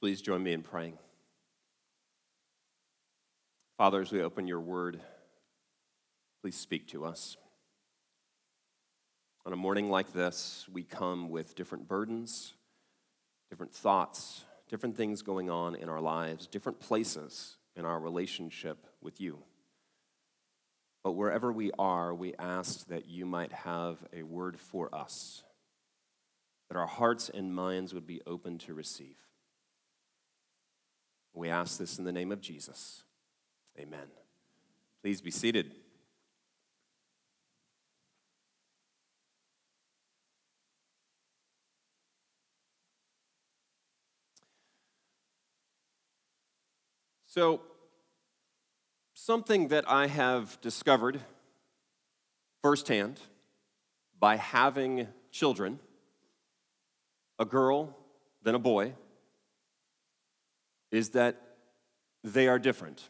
Please join me in praying. Father, as we open your word, please speak to us. On a morning like this, we come with different burdens, different thoughts, different things going on in our lives, different places in our relationship with you. But wherever we are, we ask that you might have a word for us, that our hearts and minds would be open to receive. We ask this in the name of Jesus. Amen. Please be seated. So, something that I have discovered firsthand by having children, a girl, then a boy, is that they are different.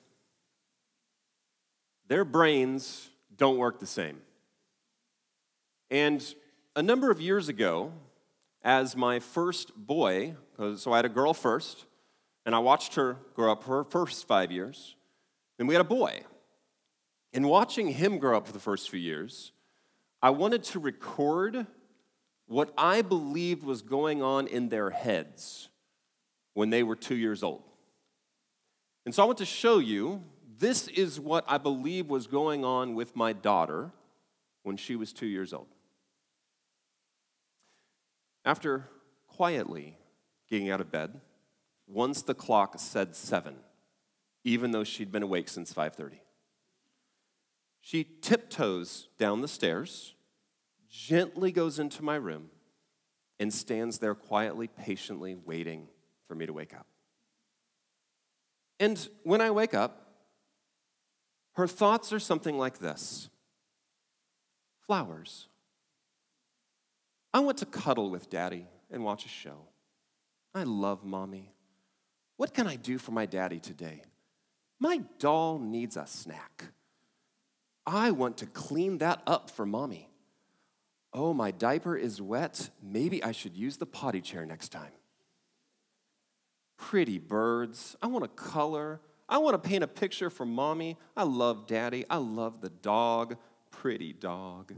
Their brains don't work the same. And a number of years ago, as my first boy, so I had a girl first, and I watched her grow up for her first five years. Then we had a boy. In watching him grow up for the first few years, I wanted to record what I believed was going on in their heads when they were two years old. And so I want to show you this is what I believe was going on with my daughter when she was two years old. After quietly getting out of bed, once the clock said seven, even though she'd been awake since 5:30. She tiptoes down the stairs, gently goes into my room, and stands there quietly, patiently waiting for me to wake up. And when I wake up, her thoughts are something like this flowers. I want to cuddle with daddy and watch a show. I love mommy. What can I do for my daddy today? My doll needs a snack. I want to clean that up for mommy. Oh, my diaper is wet. Maybe I should use the potty chair next time. Pretty birds. I want to color. I want to paint a picture for mommy. I love daddy. I love the dog. Pretty dog.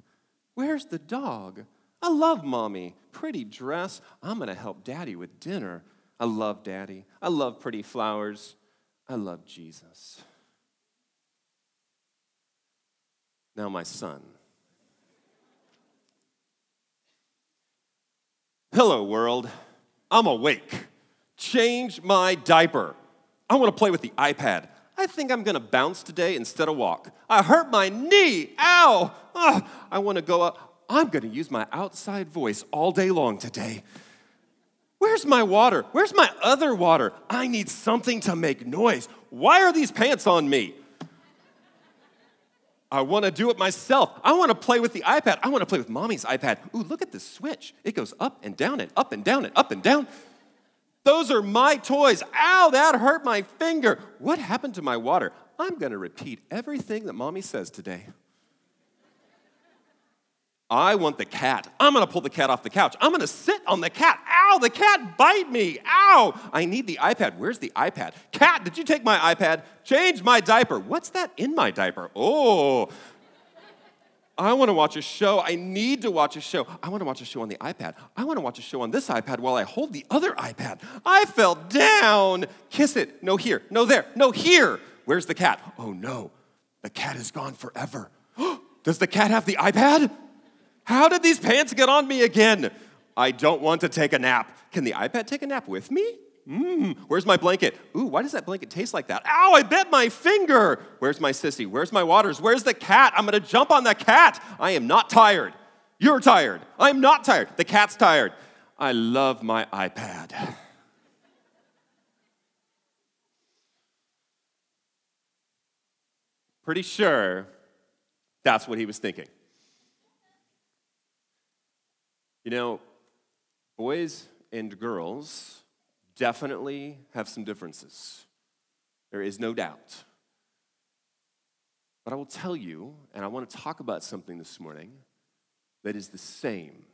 Where's the dog? I love mommy. Pretty dress. I'm going to help daddy with dinner. I love daddy. I love pretty flowers. I love Jesus. Now, my son. Hello, world. I'm awake. Change my diaper. I want to play with the iPad. I think I'm going to bounce today instead of walk. I hurt my knee. Ow. Oh, I want to go up. I'm going to use my outside voice all day long today. Where's my water? Where's my other water? I need something to make noise. Why are these pants on me? I want to do it myself. I want to play with the iPad. I want to play with mommy's iPad. Ooh, look at this switch. It goes up and down and up and down and up and down. Those are my toys. Ow, that hurt my finger. What happened to my water? I'm going to repeat everything that mommy says today. I want the cat. I'm gonna pull the cat off the couch. I'm gonna sit on the cat. Ow, the cat bite me. Ow, I need the iPad. Where's the iPad? Cat, did you take my iPad? Change my diaper. What's that in my diaper? Oh, I wanna watch a show. I need to watch a show. I wanna watch a show on the iPad. I wanna watch a show on this iPad while I hold the other iPad. I fell down. Kiss it. No here, no there, no here. Where's the cat? Oh no, the cat is gone forever. Does the cat have the iPad? How did these pants get on me again? I don't want to take a nap. Can the iPad take a nap with me? Mmm, where's my blanket? Ooh, why does that blanket taste like that? Ow, I bit my finger. Where's my sissy? Where's my waters? Where's the cat? I'm gonna jump on the cat. I am not tired. You're tired. I'm not tired. The cat's tired. I love my iPad. Pretty sure that's what he was thinking. You know, boys and girls definitely have some differences. There is no doubt. But I will tell you, and I want to talk about something this morning that is the same.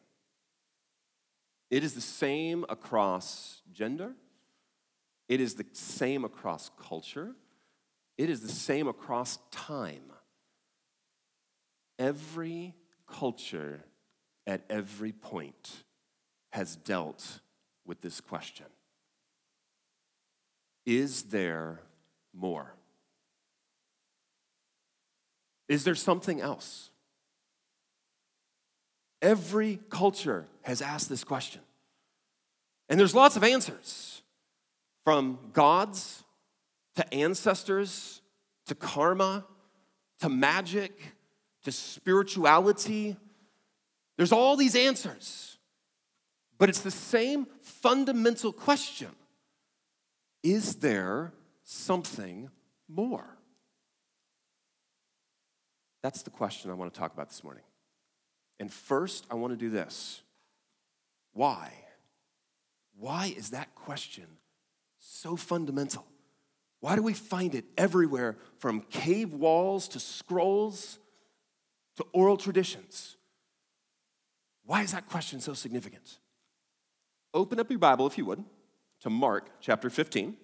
It is the same across gender, It is the same across culture, it is the same across time. Every culture at every point has dealt with this question Is there more? Is there something else? Every culture has asked this question. And there's lots of answers from gods to ancestors to karma to magic to spirituality. There's all these answers, but it's the same fundamental question Is there something more? That's the question I want to talk about this morning. And first, I want to do this why? Why is that question so fundamental? Why do we find it everywhere from cave walls to scrolls to oral traditions? Why is that question so significant? Open up your Bible, if you would, to Mark chapter 15,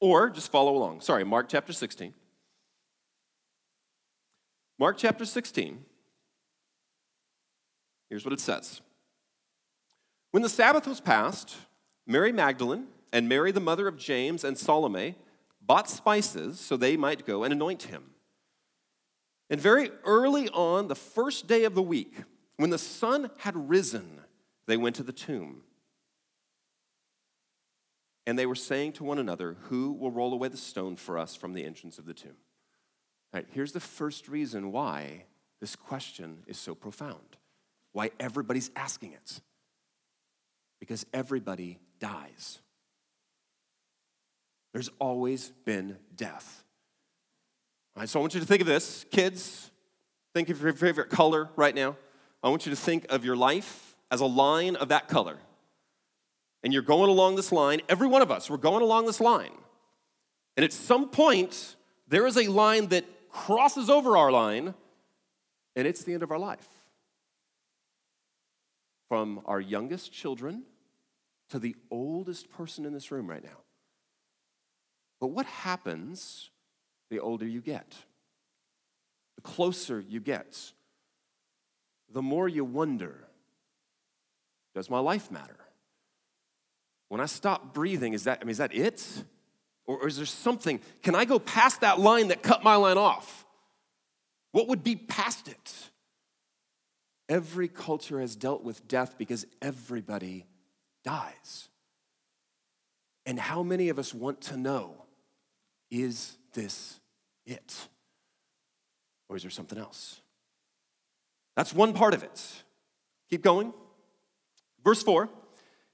or just follow along. Sorry, Mark chapter 16. Mark chapter 16. Here's what it says When the Sabbath was passed, Mary Magdalene and Mary, the mother of James and Salome, bought spices so they might go and anoint him. And very early on, the first day of the week, when the sun had risen, they went to the tomb. And they were saying to one another, Who will roll away the stone for us from the entrance of the tomb? All right, here's the first reason why this question is so profound, why everybody's asking it. Because everybody dies. There's always been death. All right, so I want you to think of this. Kids, think of your favorite color right now. I want you to think of your life as a line of that color. And you're going along this line, every one of us, we're going along this line. And at some point, there is a line that crosses over our line, and it's the end of our life. From our youngest children to the oldest person in this room right now. But what happens the older you get? The closer you get, the more you wonder does my life matter? When I stop breathing, is that, I mean, is that it? Or, or is there something? Can I go past that line that cut my line off? What would be past it? Every culture has dealt with death because everybody dies. And how many of us want to know is this it? Or is there something else? That's one part of it. Keep going. Verse 4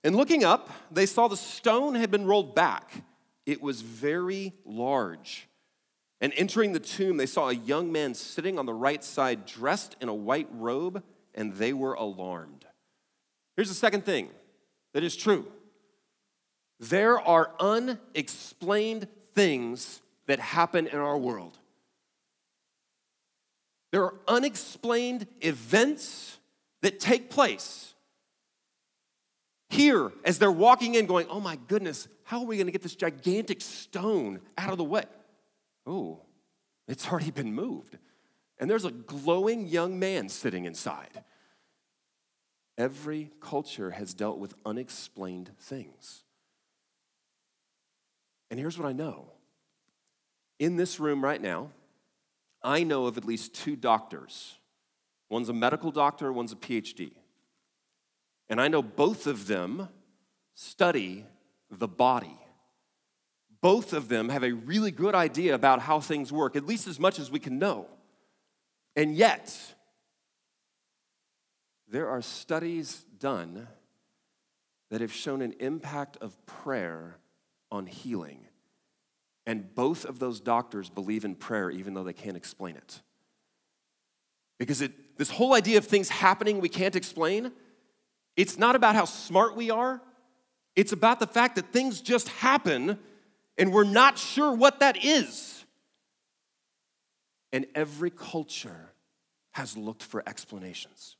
And looking up, they saw the stone had been rolled back. It was very large. And entering the tomb, they saw a young man sitting on the right side, dressed in a white robe, and they were alarmed. Here's the second thing that is true there are unexplained things that happen in our world. There are unexplained events that take place. Here, as they're walking in, going, Oh my goodness, how are we going to get this gigantic stone out of the way? Oh, it's already been moved. And there's a glowing young man sitting inside. Every culture has dealt with unexplained things. And here's what I know in this room right now, I know of at least two doctors. One's a medical doctor, one's a PhD. And I know both of them study the body. Both of them have a really good idea about how things work, at least as much as we can know. And yet, there are studies done that have shown an impact of prayer on healing. And both of those doctors believe in prayer even though they can't explain it. Because it, this whole idea of things happening we can't explain, it's not about how smart we are, it's about the fact that things just happen and we're not sure what that is. And every culture has looked for explanations.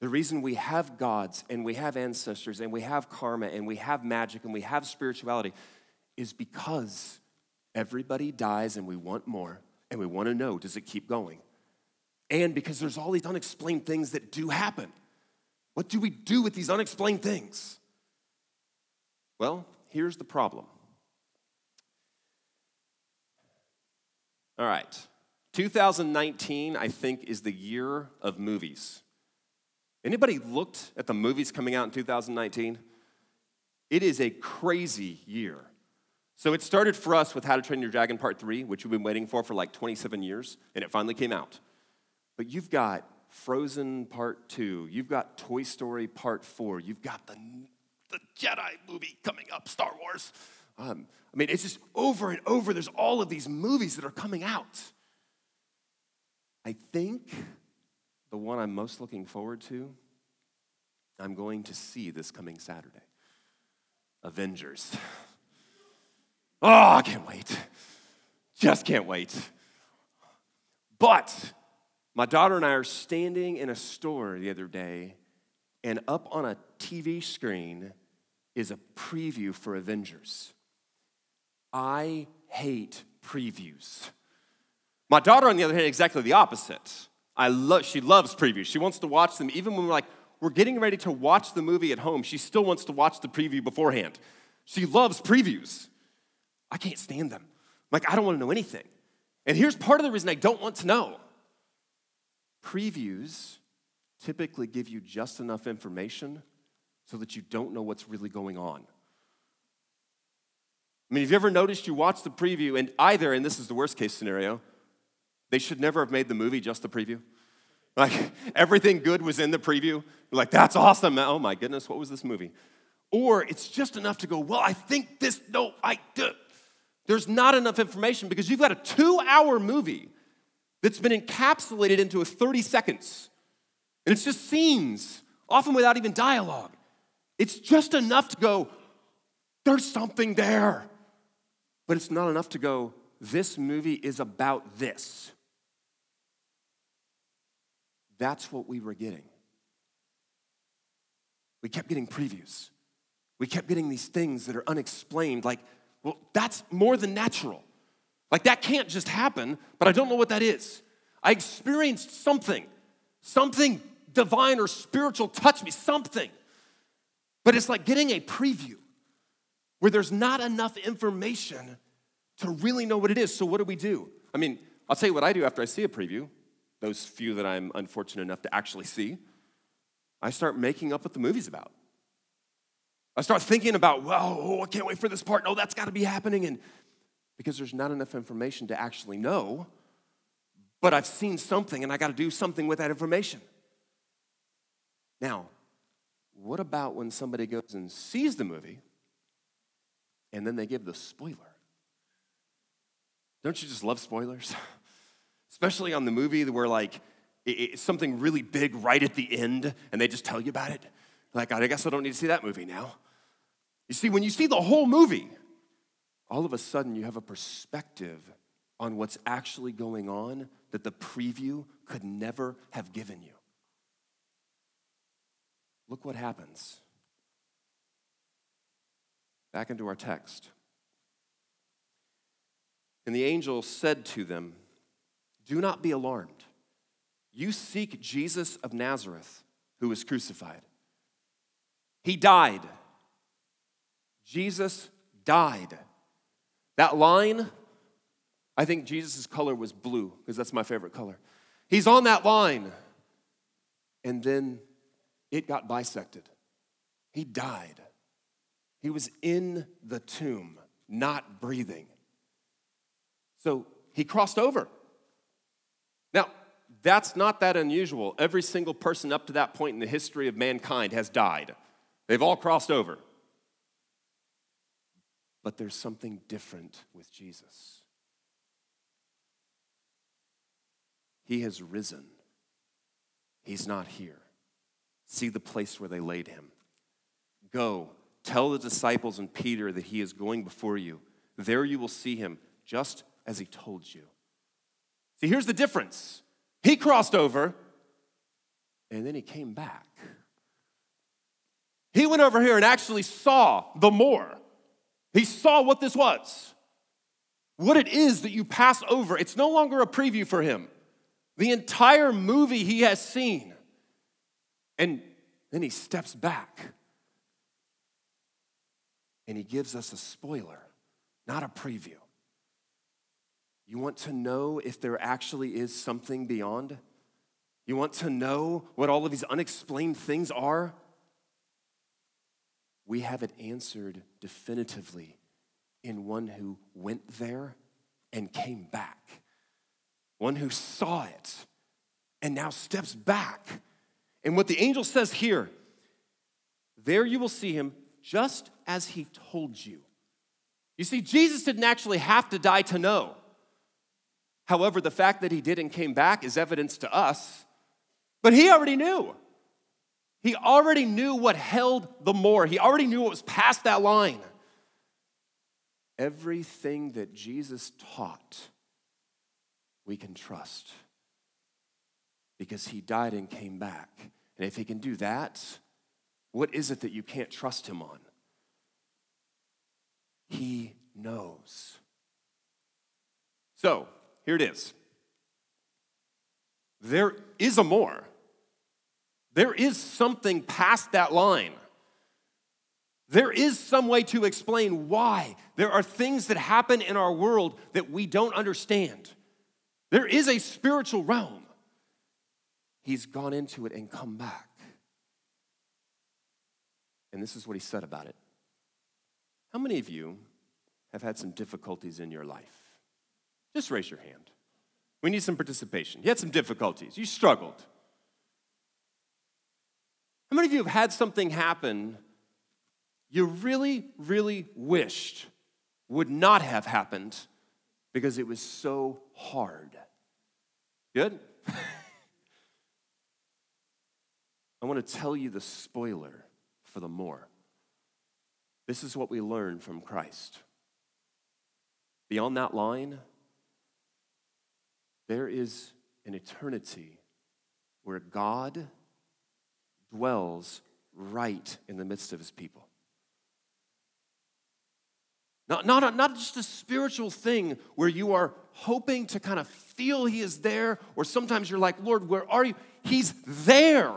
The reason we have gods and we have ancestors and we have karma and we have magic and we have spirituality is because everybody dies and we want more and we want to know does it keep going? And because there's all these unexplained things that do happen. What do we do with these unexplained things? Well, here's the problem. All right, 2019, I think, is the year of movies. Anybody looked at the movies coming out in 2019? It is a crazy year. So it started for us with How to Train Your Dragon Part 3, which we've been waiting for for like 27 years, and it finally came out. But you've got Frozen Part 2, you've got Toy Story Part 4, you've got the, the Jedi movie coming up, Star Wars. Um, I mean, it's just over and over. There's all of these movies that are coming out. I think the one I'm most looking forward to, I'm going to see this coming Saturday Avengers. Oh, I can't wait. Just can't wait. But my daughter and I are standing in a store the other day, and up on a TV screen is a preview for Avengers. I hate previews. My daughter, on the other hand, exactly the opposite. I love, she loves previews. She wants to watch them. Even when we're like, we're getting ready to watch the movie at home, she still wants to watch the preview beforehand. She loves previews. I can't stand them. Like, I don't want to know anything. And here's part of the reason I don't want to know previews typically give you just enough information so that you don't know what's really going on. I mean, have you ever noticed you watch the preview and either, and this is the worst case scenario, they should never have made the movie just the preview. Like everything good was in the preview. You're like, that's awesome. Oh my goodness, what was this movie? Or it's just enough to go, well, I think this, no, I. There's not enough information because you've got a two hour movie that's been encapsulated into a 30 seconds. And it's just scenes, often without even dialogue. It's just enough to go, there's something there. But it's not enough to go, this movie is about this. That's what we were getting. We kept getting previews. We kept getting these things that are unexplained, like, well, that's more than natural. Like, that can't just happen, but I don't know what that is. I experienced something, something divine or spiritual touch me, something. But it's like getting a preview where there's not enough information to really know what it is. So, what do we do? I mean, I'll tell you what I do after I see a preview those few that I'm unfortunate enough to actually see, I start making up what the movie's about. I start thinking about, oh, I can't wait for this part. No, that's got to be happening. And because there's not enough information to actually know, but I've seen something and I got to do something with that information. Now, what about when somebody goes and sees the movie and then they give the spoiler? Don't you just love spoilers? especially on the movie where like it's something really big right at the end and they just tell you about it. Like, I guess I don't need to see that movie now. You see, when you see the whole movie, all of a sudden you have a perspective on what's actually going on that the preview could never have given you. Look what happens. Back into our text. And the angel said to them, do not be alarmed. You seek Jesus of Nazareth, who was crucified. He died. Jesus died. That line, I think Jesus' color was blue, because that's my favorite color. He's on that line. And then it got bisected. He died. He was in the tomb, not breathing. So he crossed over. Now, that's not that unusual. Every single person up to that point in the history of mankind has died, they've all crossed over. But there's something different with Jesus. He has risen. He's not here. See the place where they laid him. Go, tell the disciples and Peter that he is going before you. There you will see him, just as he told you. See, here's the difference He crossed over, And then he came back. He went over here and actually saw the more. He saw what this was, what it is that you pass over. It's no longer a preview for him. The entire movie he has seen. And then he steps back and he gives us a spoiler, not a preview. You want to know if there actually is something beyond? You want to know what all of these unexplained things are? We have it answered definitively in one who went there and came back, one who saw it and now steps back. And what the angel says here, there you will see him just as he told you. You see, Jesus didn't actually have to die to know. However, the fact that he did and came back is evidence to us, but he already knew. He already knew what held the more, he already knew what was past that line. Everything that Jesus taught, we can trust because he died and came back. And if he can do that, what is it that you can't trust him on? He knows. So, here it is. There is a more. There is something past that line. There is some way to explain why there are things that happen in our world that we don't understand. There is a spiritual realm. He's gone into it and come back. And this is what he said about it. How many of you have had some difficulties in your life? Just raise your hand. We need some participation. You had some difficulties, you struggled. How many of you have had something happen you really, really wished would not have happened because it was so hard? Good? I want to tell you the spoiler for the more. This is what we learn from Christ. Beyond that line, there is an eternity where God dwells right in the midst of his people. Not, not, not just a spiritual thing where you are hoping to kind of feel he is there, or sometimes you're like, Lord, where are you? He's there,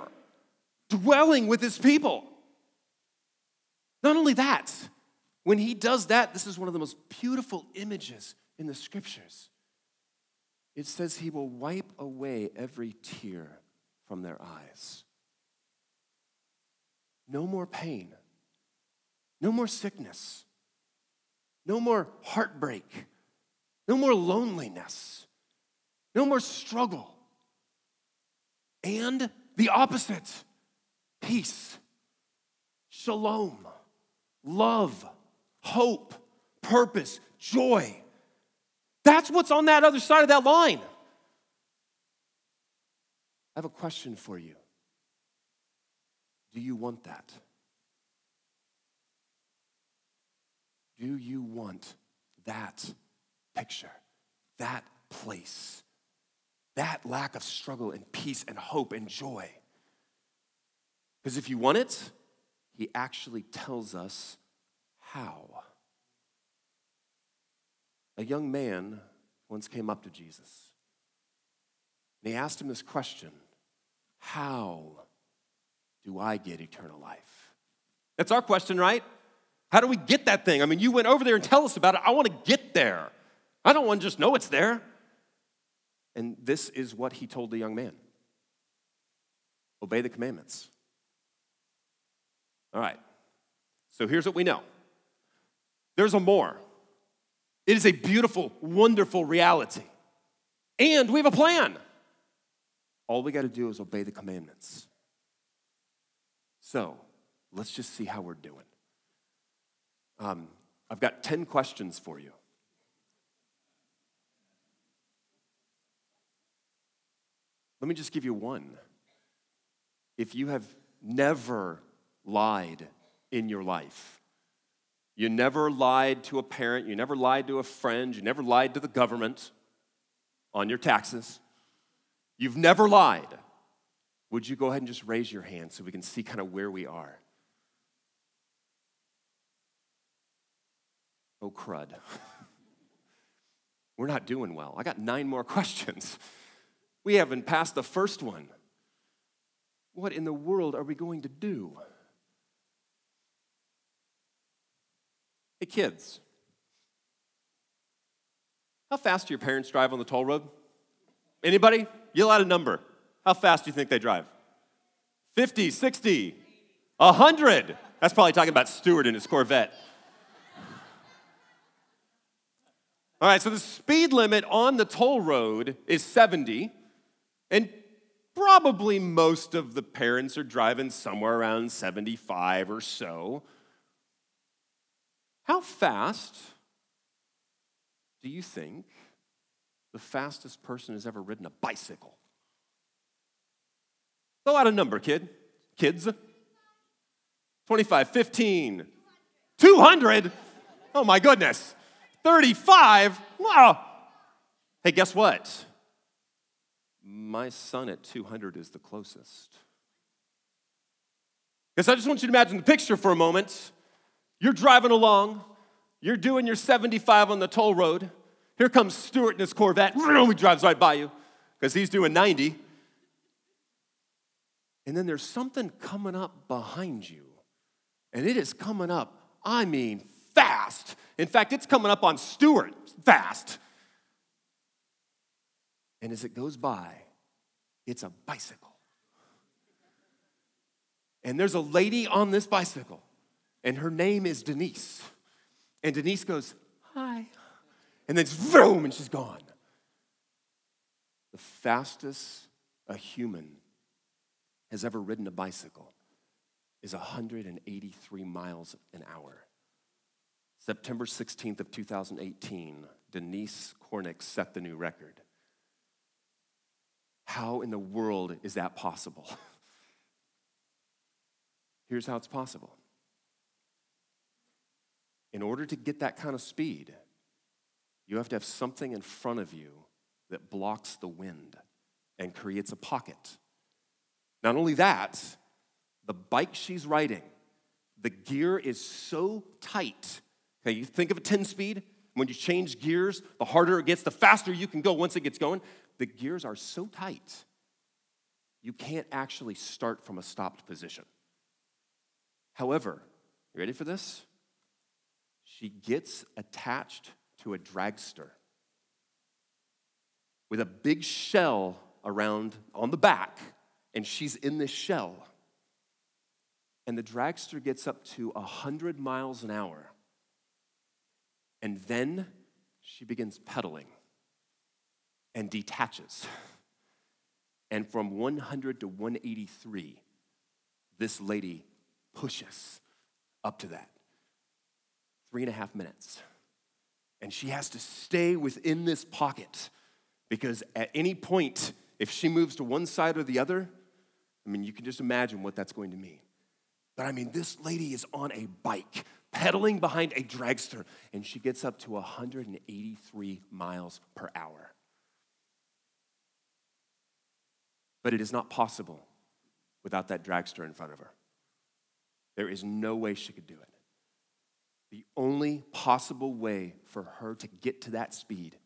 dwelling with his people. Not only that, when he does that, this is one of the most beautiful images in the scriptures. It says he will wipe away every tear from their eyes. No more pain. No more sickness. No more heartbreak. No more loneliness. No more struggle. And the opposite peace, shalom, love, hope, purpose, joy. That's what's on that other side of that line. I have a question for you. Do you want that? Do you want that picture, that place, that lack of struggle and peace and hope and joy? Because if you want it, he actually tells us how. A young man once came up to Jesus and he asked him this question How do I get eternal life? That's our question, right? How do we get that thing? I mean, you went over there and tell us about it. I want to get there. I don't want to just know it's there. And this is what he told the young man obey the commandments. All right. So here's what we know there's a more. It is a beautiful, wonderful reality. And we have a plan. All we got to do is obey the commandments. So let's just see how we're doing. Um, I've got 10 questions for you. Let me just give you one. If you have never lied in your life, you never lied to a parent, you never lied to a friend, you never lied to the government on your taxes, you've never lied. Would you go ahead and just raise your hand so we can see kind of where we are? Oh, crud. We're not doing well. I got nine more questions. We haven't passed the first one. What in the world are we going to do? Hey, kids, how fast do your parents drive on the toll road? Anybody? Yell out a number. How fast do you think they drive? 50, 60, 100. That's probably talking about Stewart and his Corvette. All right, so the speed limit on the toll road is 70, and probably most of the parents are driving somewhere around 75 or so. How fast do you think the fastest person has ever ridden a bicycle? Throw out a number, kid. Kids. 25, 15, 200. Oh my goodness. 35? Wow. Hey, guess what? My son at 200 is the closest. Because I just want you to imagine the picture for a moment. You're driving along, you're doing your 75 on the toll road. Here comes Stewart in his Corvette. He drives right by you because he's doing 90. And then there's something coming up behind you. And it is coming up, I mean, fast. In fact, it's coming up on Stewart fast. And as it goes by, it's a bicycle. And there's a lady on this bicycle, and her name is Denise. And Denise goes, Hi. And then boom, and she's gone. The fastest a human has ever ridden a bicycle is 183 miles an hour. September 16th of 2018, Denise Korenek set the new record. How in the world is that possible? Here's how it's possible. In order to get that kind of speed, you have to have something in front of you that blocks the wind and creates a pocket. Not only that, the bike she's riding, the gear is so tight. Okay, you think of a 10 speed, when you change gears, the harder it gets, the faster you can go once it gets going. The gears are so tight, you can't actually start from a stopped position. However, you ready for this? She gets attached to a dragster with a big shell around on the back and she's in this shell. And the dragster gets up to 100 miles an hour. And then she begins pedaling and detaches. And from 100 to 183, this lady pushes up to that. Three and a half minutes. And she has to stay within this pocket because at any point, if she moves to one side or the other, I mean, you can just imagine what that's going to mean. But I mean, this lady is on a bike, pedaling behind a dragster, and she gets up to 183 miles per hour. But it is not possible without that dragster in front of her. There is no way she could do it. The only possible way for her to get to that speed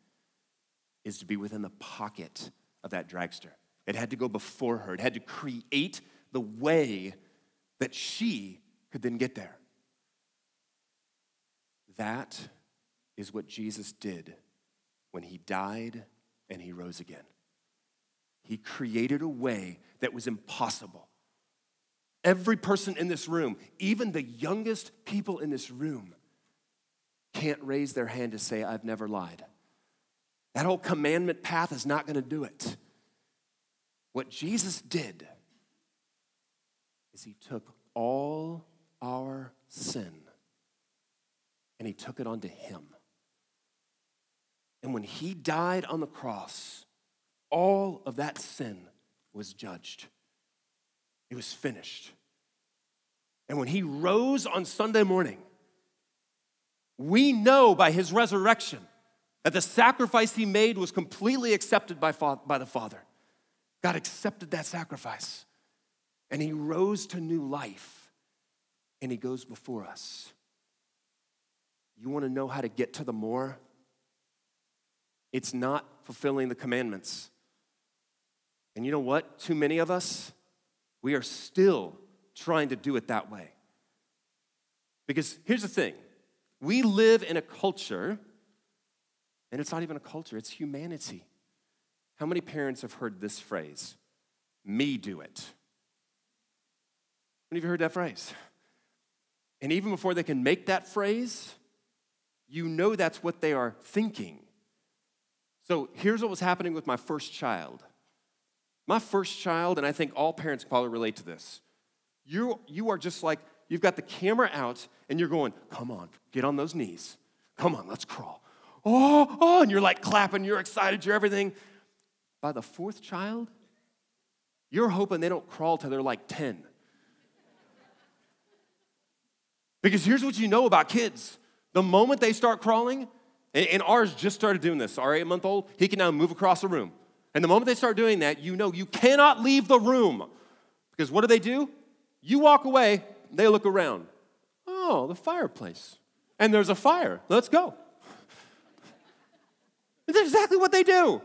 is to be within the pocket of that dragster. It had to go before her, it had to create the way that she could then get there. That is what Jesus did when he died and he rose again. He created a way that was impossible. Every person in this room, even the youngest people in this room, can't raise their hand to say, I've never lied. That whole commandment path is not going to do it. What Jesus did is he took all our sin and he took it onto him. And when he died on the cross, all of that sin was judged. It was finished. And when he rose on Sunday morning, we know by his resurrection that the sacrifice he made was completely accepted by, by the Father. God accepted that sacrifice. and he rose to new life, and he goes before us. You want to know how to get to the more? It's not fulfilling the commandments. And you know what? Too many of us, we are still trying to do it that way. Because here's the thing we live in a culture, and it's not even a culture, it's humanity. How many parents have heard this phrase? Me do it. When have you heard that phrase? And even before they can make that phrase, you know that's what they are thinking. So here's what was happening with my first child. My first child, and I think all parents probably relate to this. You, you are just like, you've got the camera out and you're going, come on, get on those knees. Come on, let's crawl. Oh, oh, and you're like clapping, you're excited, you're everything. By the fourth child, you're hoping they don't crawl till they're like 10. Because here's what you know about kids the moment they start crawling, and, ours just started doing this, our eight month old, he can now move across the room. And the moment they start doing that, you know you cannot leave the room. Because what do they do? You walk away, they look around. Oh, the fireplace. And there's a fire. Let's go. That's exactly what they do.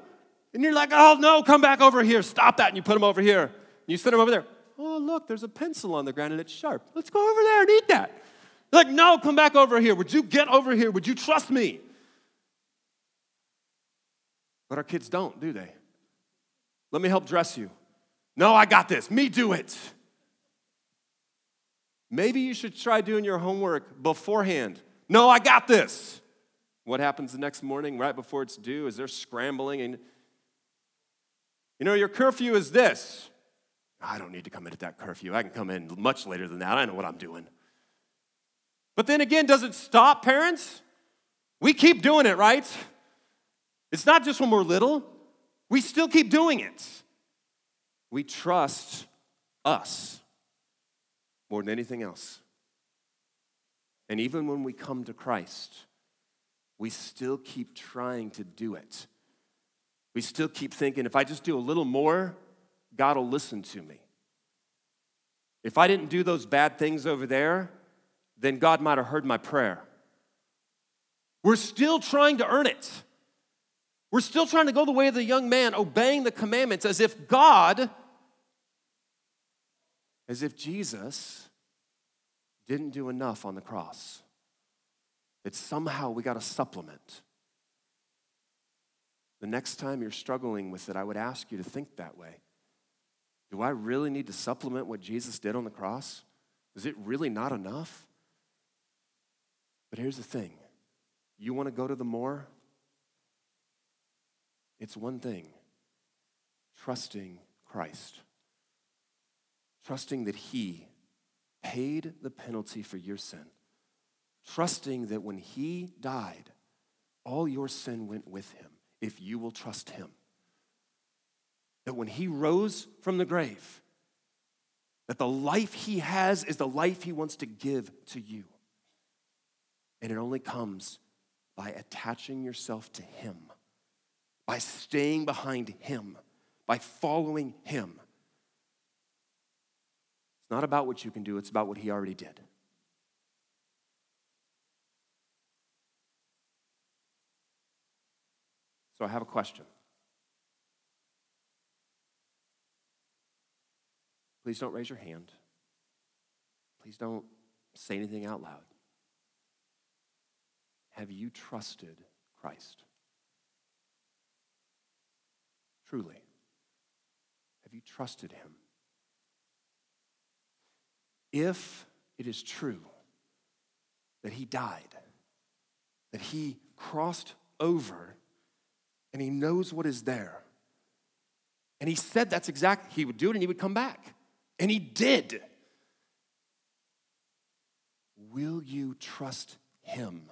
And you're like, oh no, come back over here. Stop that. And you put them over here. And you send them over there. Oh, look, there's a pencil on the ground and it's sharp. Let's go over there and eat that. They're like, no, come back over here. Would you get over here? Would you trust me? But our kids don't, do they? Let me help dress you. No, I got this. Me do it. Maybe you should try doing your homework beforehand. No, I got this. What happens the next morning right before it's due is they're scrambling and you know, your curfew is this. I don't need to come in at that curfew. I can come in much later than that. I know what I'm doing. But then again, does it stop, parents? We keep doing it, right? It's not just when we're little, we still keep doing it. We trust us more than anything else. And even when we come to Christ, we still keep trying to do it. We still keep thinking if I just do a little more, God will listen to me. If I didn't do those bad things over there, then God might have heard my prayer. We're still trying to earn it. We're still trying to go the way of the young man, obeying the commandments as if God, as if Jesus didn't do enough on the cross. That somehow we got a supplement. The next time you're struggling with it, I would ask you to think that way. Do I really need to supplement what Jesus did on the cross? Is it really not enough? But here's the thing you want to go to the more? It's one thing trusting Christ, trusting that He paid the penalty for your sin, trusting that when He died, all your sin went with Him if you will trust Him. That when He rose from the grave, that the life He has is the life He wants to give to you. And it only comes by attaching yourself to Him by staying behind Him, by following Him. It's not about what you can do, it's about what He already did. So I have a question. Please don't raise your hand. Please don't say anything out loud. Have you trusted Christ? Truly. Have you trusted him? If it is true that he died, that he crossed over and he knows what is there, and he said that's exactly, he would do it and he would come back. And he did. Will you trust him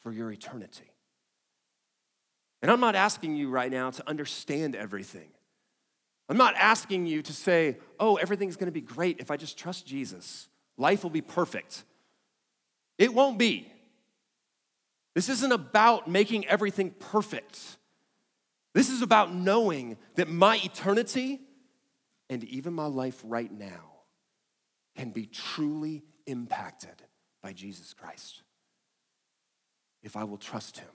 for your eternity? And I'm not asking you right now to understand everything. I'm not asking you to say, oh, everything's gonna be great if I just trust Jesus. Life will be perfect. It won't be. This isn't about making everything perfect. This is about knowing that my eternity and even my life right now can be truly impacted by Jesus Christ if I will trust him.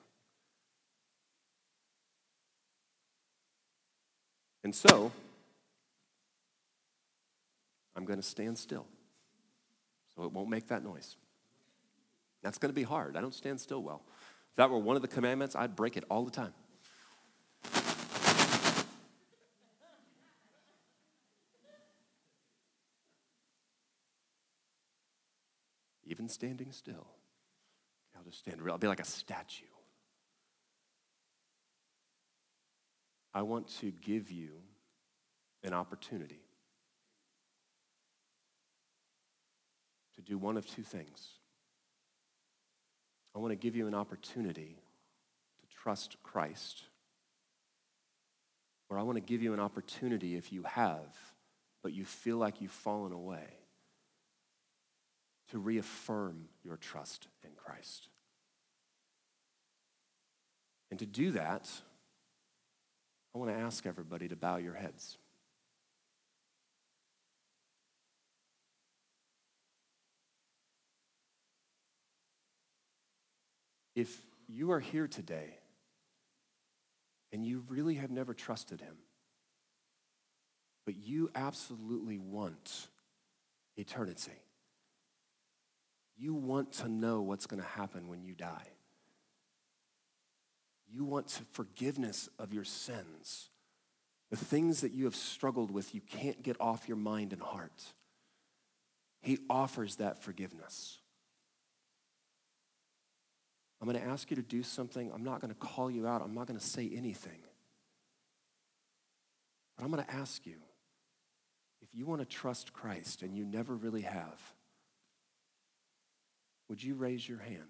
And so, I'm going to stand still so it won't make that noise. That's going to be hard. I don't stand still well. If that were one of the commandments, I'd break it all the time. Even standing still. I'll just stand real. I'll be like a statue. I want to give you an opportunity to do one of two things. I want to give you an opportunity to trust Christ, or I want to give you an opportunity if you have, but you feel like you've fallen away, to reaffirm your trust in Christ. And to do that, I want to ask everybody to bow your heads. If you are here today and you really have never trusted him, but you absolutely want eternity, you want to know what's going to happen when you die. You want forgiveness of your sins. The things that you have struggled with, you can't get off your mind and heart. He offers that forgiveness. I'm going to ask you to do something. I'm not going to call you out. I'm not going to say anything. But I'm going to ask you if you want to trust Christ and you never really have, would you raise your hand?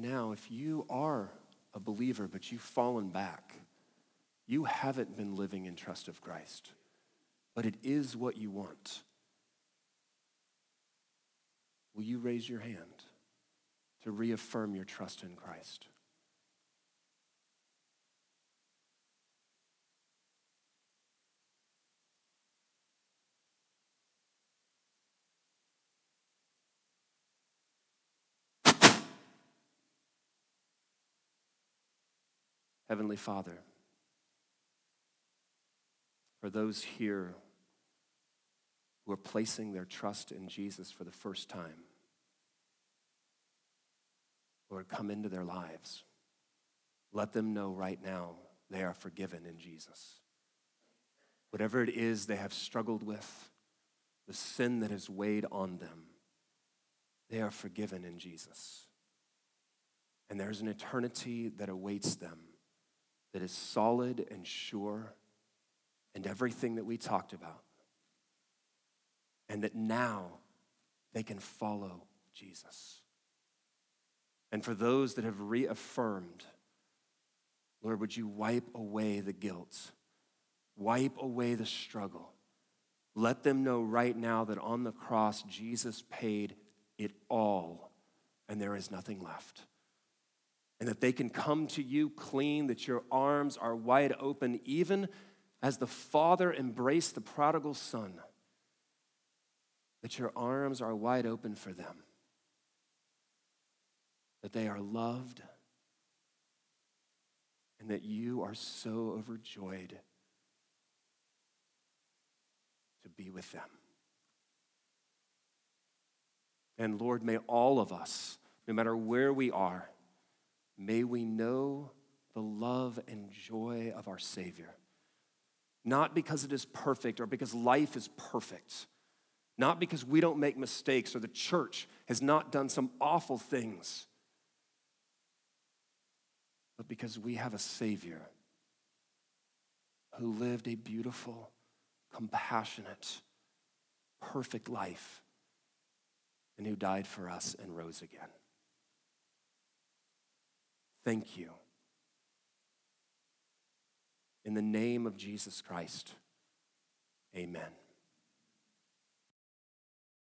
And now, if you are a believer, but you've fallen back, you haven't been living in trust of Christ, but it is what you want. Will you raise your hand to reaffirm your trust in Christ? Heavenly Father, for those here who are placing their trust in Jesus for the first time, Lord, come into their lives. Let them know right now they are forgiven in Jesus. Whatever it is they have struggled with, the sin that has weighed on them, they are forgiven in Jesus. And there's an eternity that awaits them that is solid and sure and everything that we talked about. And that now they can follow Jesus. And for those that have reaffirmed, Lord, would you wipe away the guilt, wipe away the struggle. Let them know right now that on the cross, Jesus paid it all, and there is nothing left and that they can come to you clean, that your arms are wide open, even as the Father embraced the prodigal son, that your arms are wide open for them, that they are loved, and that you are so overjoyed to be with them. And Lord, may all of us, no matter where we are, May we know the love and joy of our Savior. Not because it is perfect or because life is perfect, not because we don't make mistakes or the church has not done some awful things, but because we have a Savior who lived a beautiful, compassionate, perfect life and who died for us and rose again. Thank you. In the name of Jesus Christ, amen.